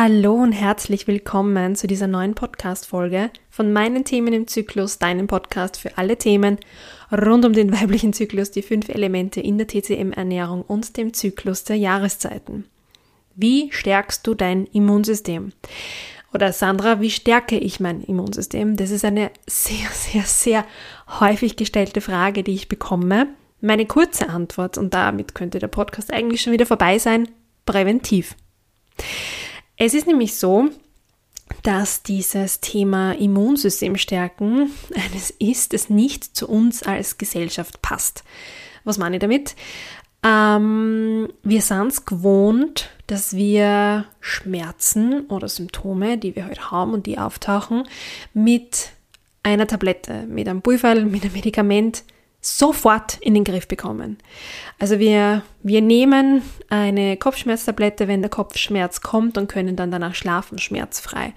Hallo und herzlich willkommen zu dieser neuen Podcast-Folge von meinen Themen im Zyklus, deinem Podcast für alle Themen rund um den weiblichen Zyklus, die fünf Elemente in der TCM-Ernährung und dem Zyklus der Jahreszeiten. Wie stärkst du dein Immunsystem? Oder Sandra, wie stärke ich mein Immunsystem? Das ist eine sehr, sehr, sehr häufig gestellte Frage, die ich bekomme. Meine kurze Antwort, und damit könnte der Podcast eigentlich schon wieder vorbei sein, präventiv. Es ist nämlich so, dass dieses Thema Immunsystem stärken eines ist, das nicht zu uns als Gesellschaft passt. Was meine ich damit? Ähm, wir sind es gewohnt, dass wir Schmerzen oder Symptome, die wir heute haben und die auftauchen, mit einer Tablette, mit einem Pulver, mit einem Medikament sofort in den Griff bekommen. Also wir, wir nehmen eine Kopfschmerztablette, wenn der Kopfschmerz kommt und können dann danach schlafen, schmerzfrei.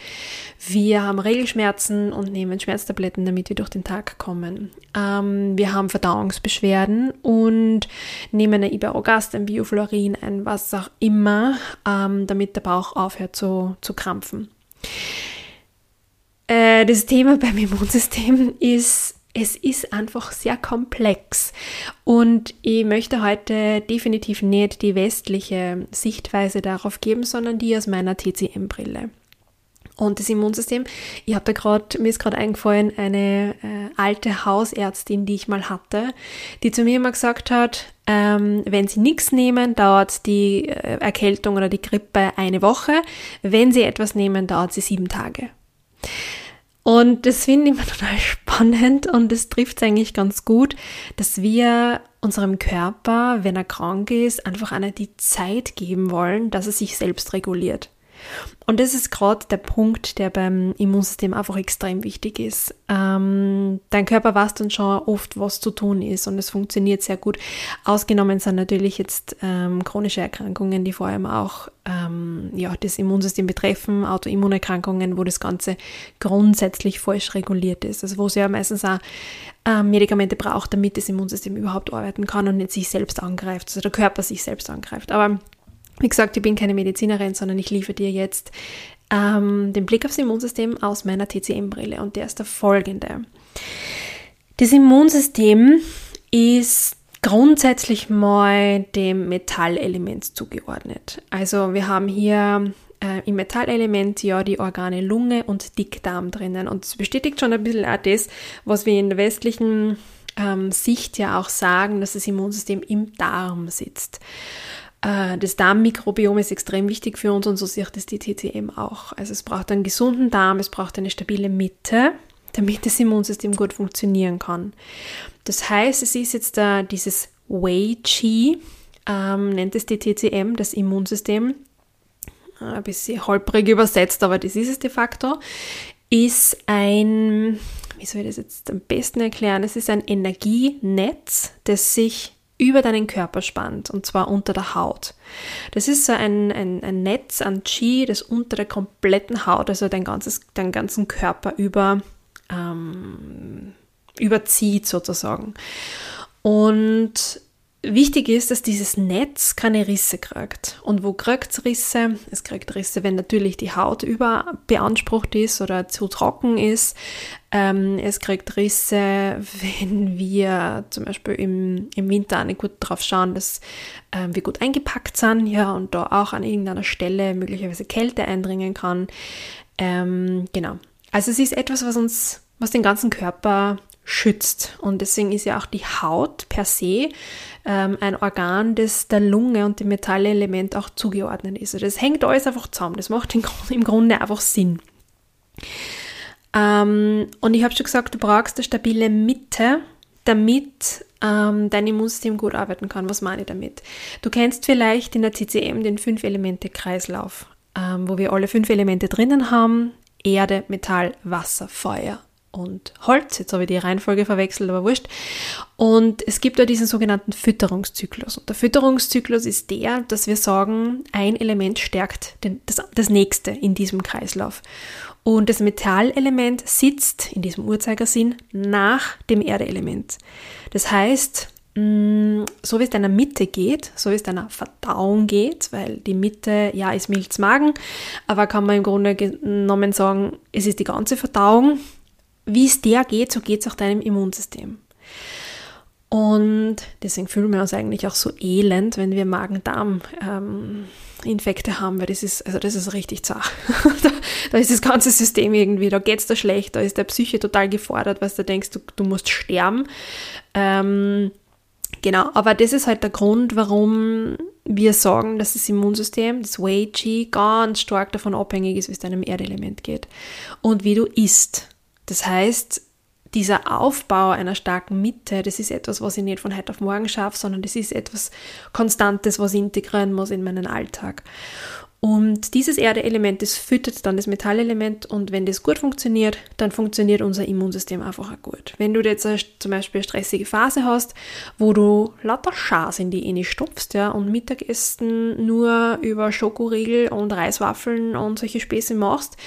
Wir haben Regelschmerzen und nehmen Schmerztabletten, damit wir durch den Tag kommen. Ähm, wir haben Verdauungsbeschwerden und nehmen ein Iberogast, ein Biofluorin, ein was auch immer, ähm, damit der Bauch aufhört zu, zu krampfen. Äh, das Thema beim Immunsystem ist es ist einfach sehr komplex und ich möchte heute definitiv nicht die westliche Sichtweise darauf geben, sondern die aus meiner TCM-Brille. Und das Immunsystem, ich habe da gerade, mir ist gerade eingefallen, eine äh, alte Hausärztin, die ich mal hatte, die zu mir immer gesagt hat, ähm, wenn Sie nichts nehmen, dauert die äh, Erkältung oder die Grippe eine Woche. Wenn Sie etwas nehmen, dauert sie sieben Tage. Und das finde ich immer total spannend und es trifft eigentlich ganz gut, dass wir unserem Körper, wenn er krank ist, einfach einer die Zeit geben wollen, dass er sich selbst reguliert. Und das ist gerade der Punkt, der beim Immunsystem einfach extrem wichtig ist. Ähm, dein Körper weiß dann schon oft, was zu tun ist und es funktioniert sehr gut. Ausgenommen sind natürlich jetzt ähm, chronische Erkrankungen, die vor allem auch ähm, ja, das Immunsystem betreffen, Autoimmunerkrankungen, wo das Ganze grundsätzlich falsch reguliert ist. Also wo es ja meistens auch ähm, Medikamente braucht, damit das Immunsystem überhaupt arbeiten kann und nicht sich selbst angreift, also der Körper sich selbst angreift. Aber wie gesagt, ich bin keine Medizinerin, sondern ich liefere dir jetzt ähm, den Blick aufs Immunsystem aus meiner TCM-Brille und der ist der folgende. Das Immunsystem ist grundsätzlich mal dem Metallelement zugeordnet. Also wir haben hier äh, im Metallelement ja die Organe Lunge und Dickdarm drinnen und es bestätigt schon ein bisschen auch das, was wir in der westlichen ähm, Sicht ja auch sagen, dass das Immunsystem im Darm sitzt. Äh, das Darmmikrobiom ist extrem wichtig für uns und so sieht es die TCM auch. Also es braucht einen gesunden Darm, es braucht eine stabile Mitte, damit das Immunsystem gut funktionieren kann. Das heißt, es ist jetzt da dieses Wei-Qi, ähm, nennt es die TCM, das Immunsystem, äh, ein bisschen holprig übersetzt, aber das ist es de facto, ist ein, wie soll ich das jetzt am besten erklären, es ist ein Energienetz, das sich über deinen Körper spannt und zwar unter der Haut. Das ist so ein, ein, ein Netz an Qi, das unter der kompletten Haut, also dein ganzes, deinen ganzen Körper über, ähm, überzieht sozusagen. Und Wichtig ist, dass dieses Netz keine Risse kriegt. Und wo kriegt es Risse? Es kriegt Risse, wenn natürlich die Haut überbeansprucht ist oder zu trocken ist. Ähm, es kriegt Risse, wenn wir zum Beispiel im, im Winter nicht gut drauf schauen, dass ähm, wir gut eingepackt sind, ja, und da auch an irgendeiner Stelle möglicherweise Kälte eindringen kann. Ähm, genau. Also es ist etwas, was uns, was den ganzen Körper schützt. Und deswegen ist ja auch die Haut per se ähm, ein Organ, das der Lunge und dem Metallelement auch zugeordnet ist. Also das hängt alles einfach zusammen. Das macht im Grunde einfach Sinn. Ähm, und ich habe schon gesagt, du brauchst eine stabile Mitte, damit ähm, dein Immunsystem gut arbeiten kann. Was meine ich damit? Du kennst vielleicht in der CCM den Fünf-Elemente-Kreislauf, ähm, wo wir alle fünf Elemente drinnen haben. Erde, Metall, Wasser, Feuer und Holz. Jetzt habe ich die Reihenfolge verwechselt, aber wurscht. Und es gibt da diesen sogenannten Fütterungszyklus. Und der Fütterungszyklus ist der, dass wir sagen, ein Element stärkt den, das, das nächste in diesem Kreislauf. Und das Metallelement sitzt in diesem Uhrzeigersinn nach dem Erdeelement. Das heißt, Mm, so wie es deiner Mitte geht, so wie es deiner Verdauung geht, weil die Mitte, ja, ist Milzmagen, aber kann man im Grunde genommen sagen, es ist die ganze Verdauung. Wie es der geht, so geht es auch deinem Immunsystem. Und deswegen fühlen wir uns eigentlich auch so elend, wenn wir Magen-Darm-Infekte haben, weil das ist, also das ist richtig zart. da, da, ist das ganze System irgendwie, da geht es da schlecht, da ist der Psyche total gefordert, weil du denkst, du, du musst sterben. Ähm, Genau, aber das ist halt der Grund, warum wir sagen, dass das Immunsystem, das Wei Qi, ganz stark davon abhängig ist, wie es deinem Erdelement geht und wie du isst. Das heißt, dieser Aufbau einer starken Mitte, das ist etwas, was ich nicht von heute auf morgen schaffe, sondern das ist etwas Konstantes, was ich integrieren muss in meinen Alltag. Und dieses Erdeelement, das füttert dann das Metallelement und wenn das gut funktioniert, dann funktioniert unser Immunsystem einfach auch gut. Wenn du jetzt zum Beispiel eine stressige Phase hast, wo du lauter Schaß in die Inne stopfst, ja, und Mittagessen nur über Schokoriegel und Reiswaffeln und solche Späße machst,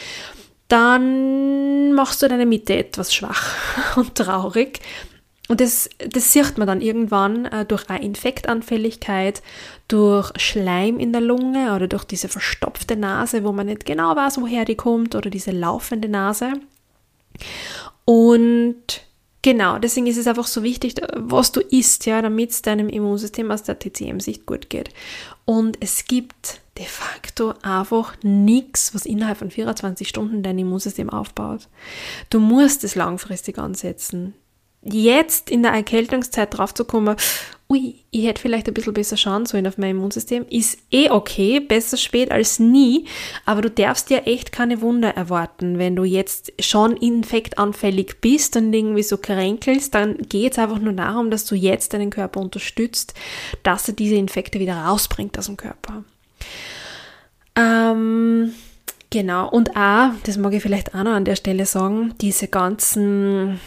dann machst du deine Mitte etwas schwach und traurig und das, das sieht man dann irgendwann äh, durch eine Infektanfälligkeit, durch Schleim in der Lunge oder durch diese verstopfte Nase, wo man nicht genau weiß, woher die kommt, oder diese laufende Nase. Und genau, deswegen ist es einfach so wichtig, was du isst, ja, damit es deinem Immunsystem aus der TCM-Sicht gut geht. Und es gibt de facto einfach nichts, was innerhalb von 24 Stunden dein Immunsystem aufbaut. Du musst es langfristig ansetzen jetzt in der Erkältungszeit drauf zu kommen, ui, ich hätte vielleicht ein bisschen besser schauen sollen auf mein Immunsystem, ist eh okay, besser spät als nie, aber du darfst ja echt keine Wunder erwarten. Wenn du jetzt schon infektanfällig bist und irgendwie so kränkelst, dann geht es einfach nur darum, dass du jetzt deinen Körper unterstützt, dass er diese Infekte wieder rausbringt aus dem Körper. Ähm, genau, und auch, das mag ich vielleicht auch noch an der Stelle sagen, diese ganzen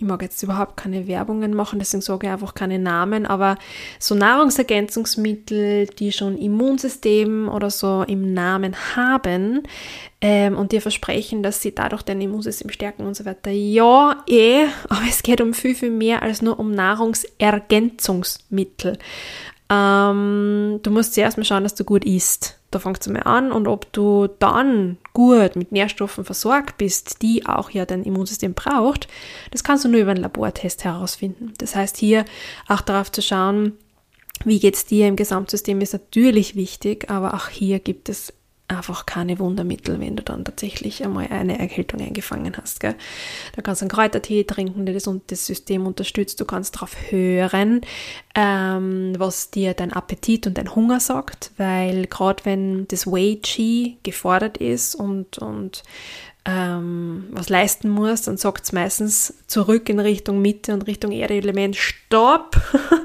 ich mag jetzt überhaupt keine Werbungen machen, deswegen sage ich einfach keine Namen, aber so Nahrungsergänzungsmittel, die schon Immunsystem oder so im Namen haben ähm, und dir versprechen, dass sie dadurch dein Immunsystem stärken und so weiter. Ja, eh, aber es geht um viel, viel mehr als nur um Nahrungsergänzungsmittel. Ähm, du musst zuerst mal schauen, dass du gut isst. Da fängt es mal an und ob du dann gut mit Nährstoffen versorgt bist, die auch ja dein Immunsystem braucht, das kannst du nur über einen Labortest herausfinden. Das heißt, hier auch darauf zu schauen, wie geht es dir im Gesamtsystem, ist natürlich wichtig, aber auch hier gibt es einfach keine Wundermittel, wenn du dann tatsächlich einmal eine Erkältung eingefangen hast. Gell? Da kannst du einen Kräutertee trinken, der das, das System unterstützt. Du kannst darauf hören, ähm, was dir dein Appetit und dein Hunger sagt, weil gerade wenn das Wei Qi gefordert ist und, und ähm, was leisten muss, dann sagt es meistens zurück in Richtung Mitte und Richtung Erdeelement, stopp,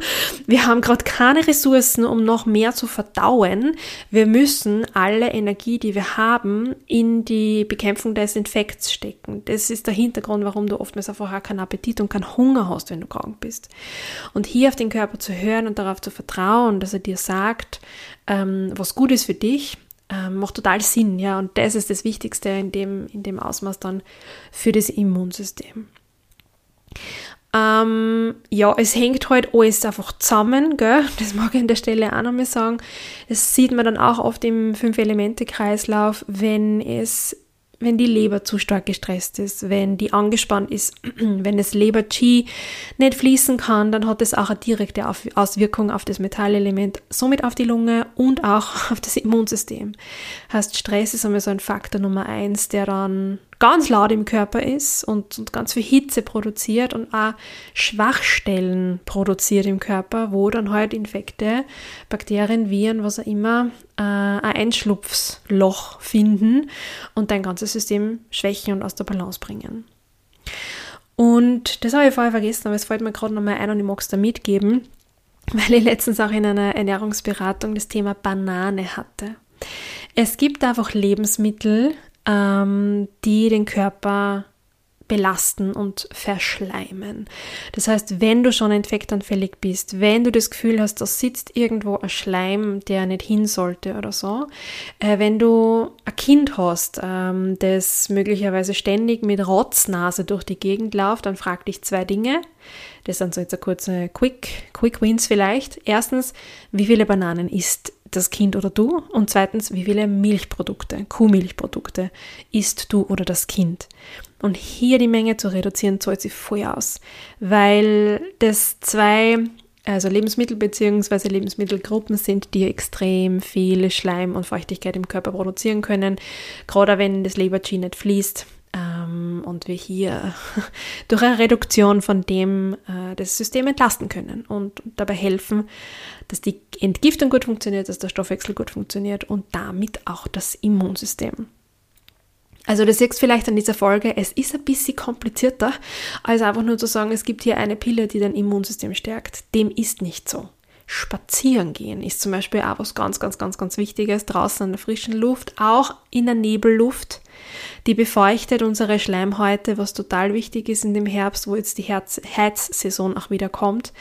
wir haben gerade keine Ressourcen, um noch mehr zu verdauen. Wir müssen alle Energie, die wir haben, in die Bekämpfung des Infekts stecken. Das ist der Hintergrund, warum du oftmals auch keinen Appetit und keinen Hunger hast, wenn du krank bist. Und hier auf den Körper zu hören und darauf zu vertrauen, dass er dir sagt, ähm, was gut ist für dich, ähm, macht total Sinn, ja. Und das ist das Wichtigste in dem, in dem Ausmaß dann für das Immunsystem. Ähm, ja, es hängt halt alles einfach zusammen, gell? Das mag ich an der Stelle auch nochmal sagen. Das sieht man dann auch oft im Fünf-Elemente-Kreislauf, wenn es wenn die Leber zu stark gestresst ist, wenn die angespannt ist, wenn das Leber-Qi nicht fließen kann, dann hat das auch eine direkte Auswirkung auf das Metallelement, somit auf die Lunge und auch auf das Immunsystem. Heißt, Stress ist einmal so ein Faktor Nummer eins, der dann ganz laut im Körper ist und, und ganz viel Hitze produziert und auch Schwachstellen produziert im Körper, wo dann halt Infekte, Bakterien, Viren, was auch immer, äh, ein Einschlupfloch finden und dein ganzes System schwächen und aus der Balance bringen. Und das habe ich vorher vergessen, aber es fällt mir gerade nochmal ein und ich mag es da mitgeben, weil ich letztens auch in einer Ernährungsberatung das Thema Banane hatte. Es gibt einfach Lebensmittel, ähm, die den Körper belasten und verschleimen. Das heißt, wenn du schon infektanfällig bist, wenn du das Gefühl hast, da sitzt irgendwo ein Schleim, der nicht hin sollte oder so, äh, wenn du ein Kind hast, ähm, das möglicherweise ständig mit Rotznase durch die Gegend läuft, dann frag dich zwei Dinge. Das sind so jetzt eine kurze Quick, Quick Wins vielleicht. Erstens, wie viele Bananen isst das Kind oder du? Und zweitens, wie viele Milchprodukte, Kuhmilchprodukte isst du oder das Kind? Und hier die Menge zu reduzieren, zahlt sich voll aus, weil das zwei also Lebensmittel bzw. Lebensmittelgruppen sind, die extrem viel Schleim und Feuchtigkeit im Körper produzieren können, gerade wenn das Leberchi nicht fließt ähm, und wir hier durch eine Reduktion von dem äh, das System entlasten können und dabei helfen, dass die Entgiftung gut funktioniert, dass der Stoffwechsel gut funktioniert und damit auch das Immunsystem. Also du siehst vielleicht an dieser Folge, es ist ein bisschen komplizierter, als einfach nur zu sagen, es gibt hier eine Pille, die dein Immunsystem stärkt. Dem ist nicht so. Spazieren gehen ist zum Beispiel auch was ganz, ganz, ganz, ganz Wichtiges. Draußen in der frischen Luft, auch in der Nebelluft. Die befeuchtet unsere Schleimhäute, was total wichtig ist in dem Herbst, wo jetzt die Herz Heizsaison auch wieder kommt.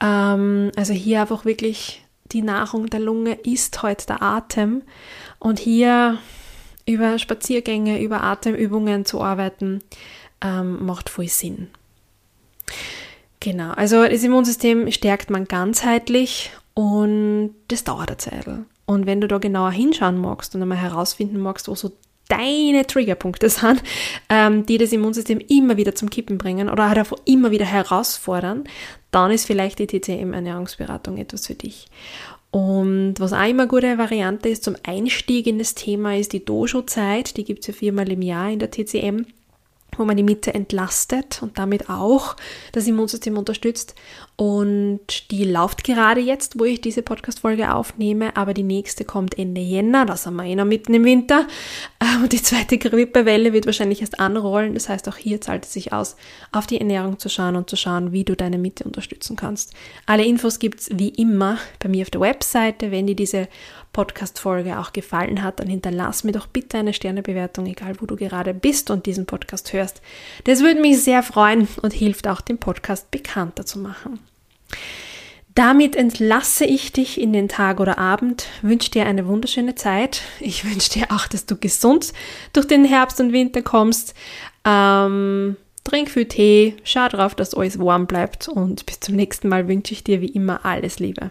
Ähm, also hier einfach wirklich die Nahrung der Lunge ist heute der Atem. Und hier über Spaziergänge, über Atemübungen zu arbeiten, ähm, macht voll Sinn. Genau, also das Immunsystem stärkt man ganzheitlich und das dauert eine Zeit. Und wenn du da genauer hinschauen magst und einmal herausfinden magst, wo so deine Triggerpunkte sind, ähm, die das Immunsystem immer wieder zum Kippen bringen oder einfach immer wieder herausfordern, dann ist vielleicht die TCM-Ernährungsberatung etwas für dich. Und was auch immer eine gute Variante ist zum Einstieg in das Thema, ist die Dojo-Zeit. Die gibt es ja viermal im Jahr in der TCM wo man die Mitte entlastet und damit auch das Immunsystem unterstützt. Und die läuft gerade jetzt, wo ich diese Podcast-Folge aufnehme, aber die nächste kommt Ende Jänner, da sind wir eh noch mitten im Winter. Äh, und die zweite Grippewelle wird wahrscheinlich erst anrollen. Das heißt, auch hier zahlt es sich aus, auf die Ernährung zu schauen und zu schauen, wie du deine Mitte unterstützen kannst. Alle Infos gibt es wie immer bei mir auf der Webseite. Wenn dir diese Podcast-Folge auch gefallen hat, dann hinterlass mir doch bitte eine Sternebewertung, egal wo du gerade bist und diesen Podcast hörst. Das würde mich sehr freuen und hilft auch, den Podcast bekannter zu machen. Damit entlasse ich dich in den Tag oder Abend, wünsche dir eine wunderschöne Zeit. Ich wünsche dir auch, dass du gesund durch den Herbst und Winter kommst. Ähm, trink viel Tee, schau drauf, dass alles warm bleibt und bis zum nächsten Mal wünsche ich dir wie immer alles Liebe.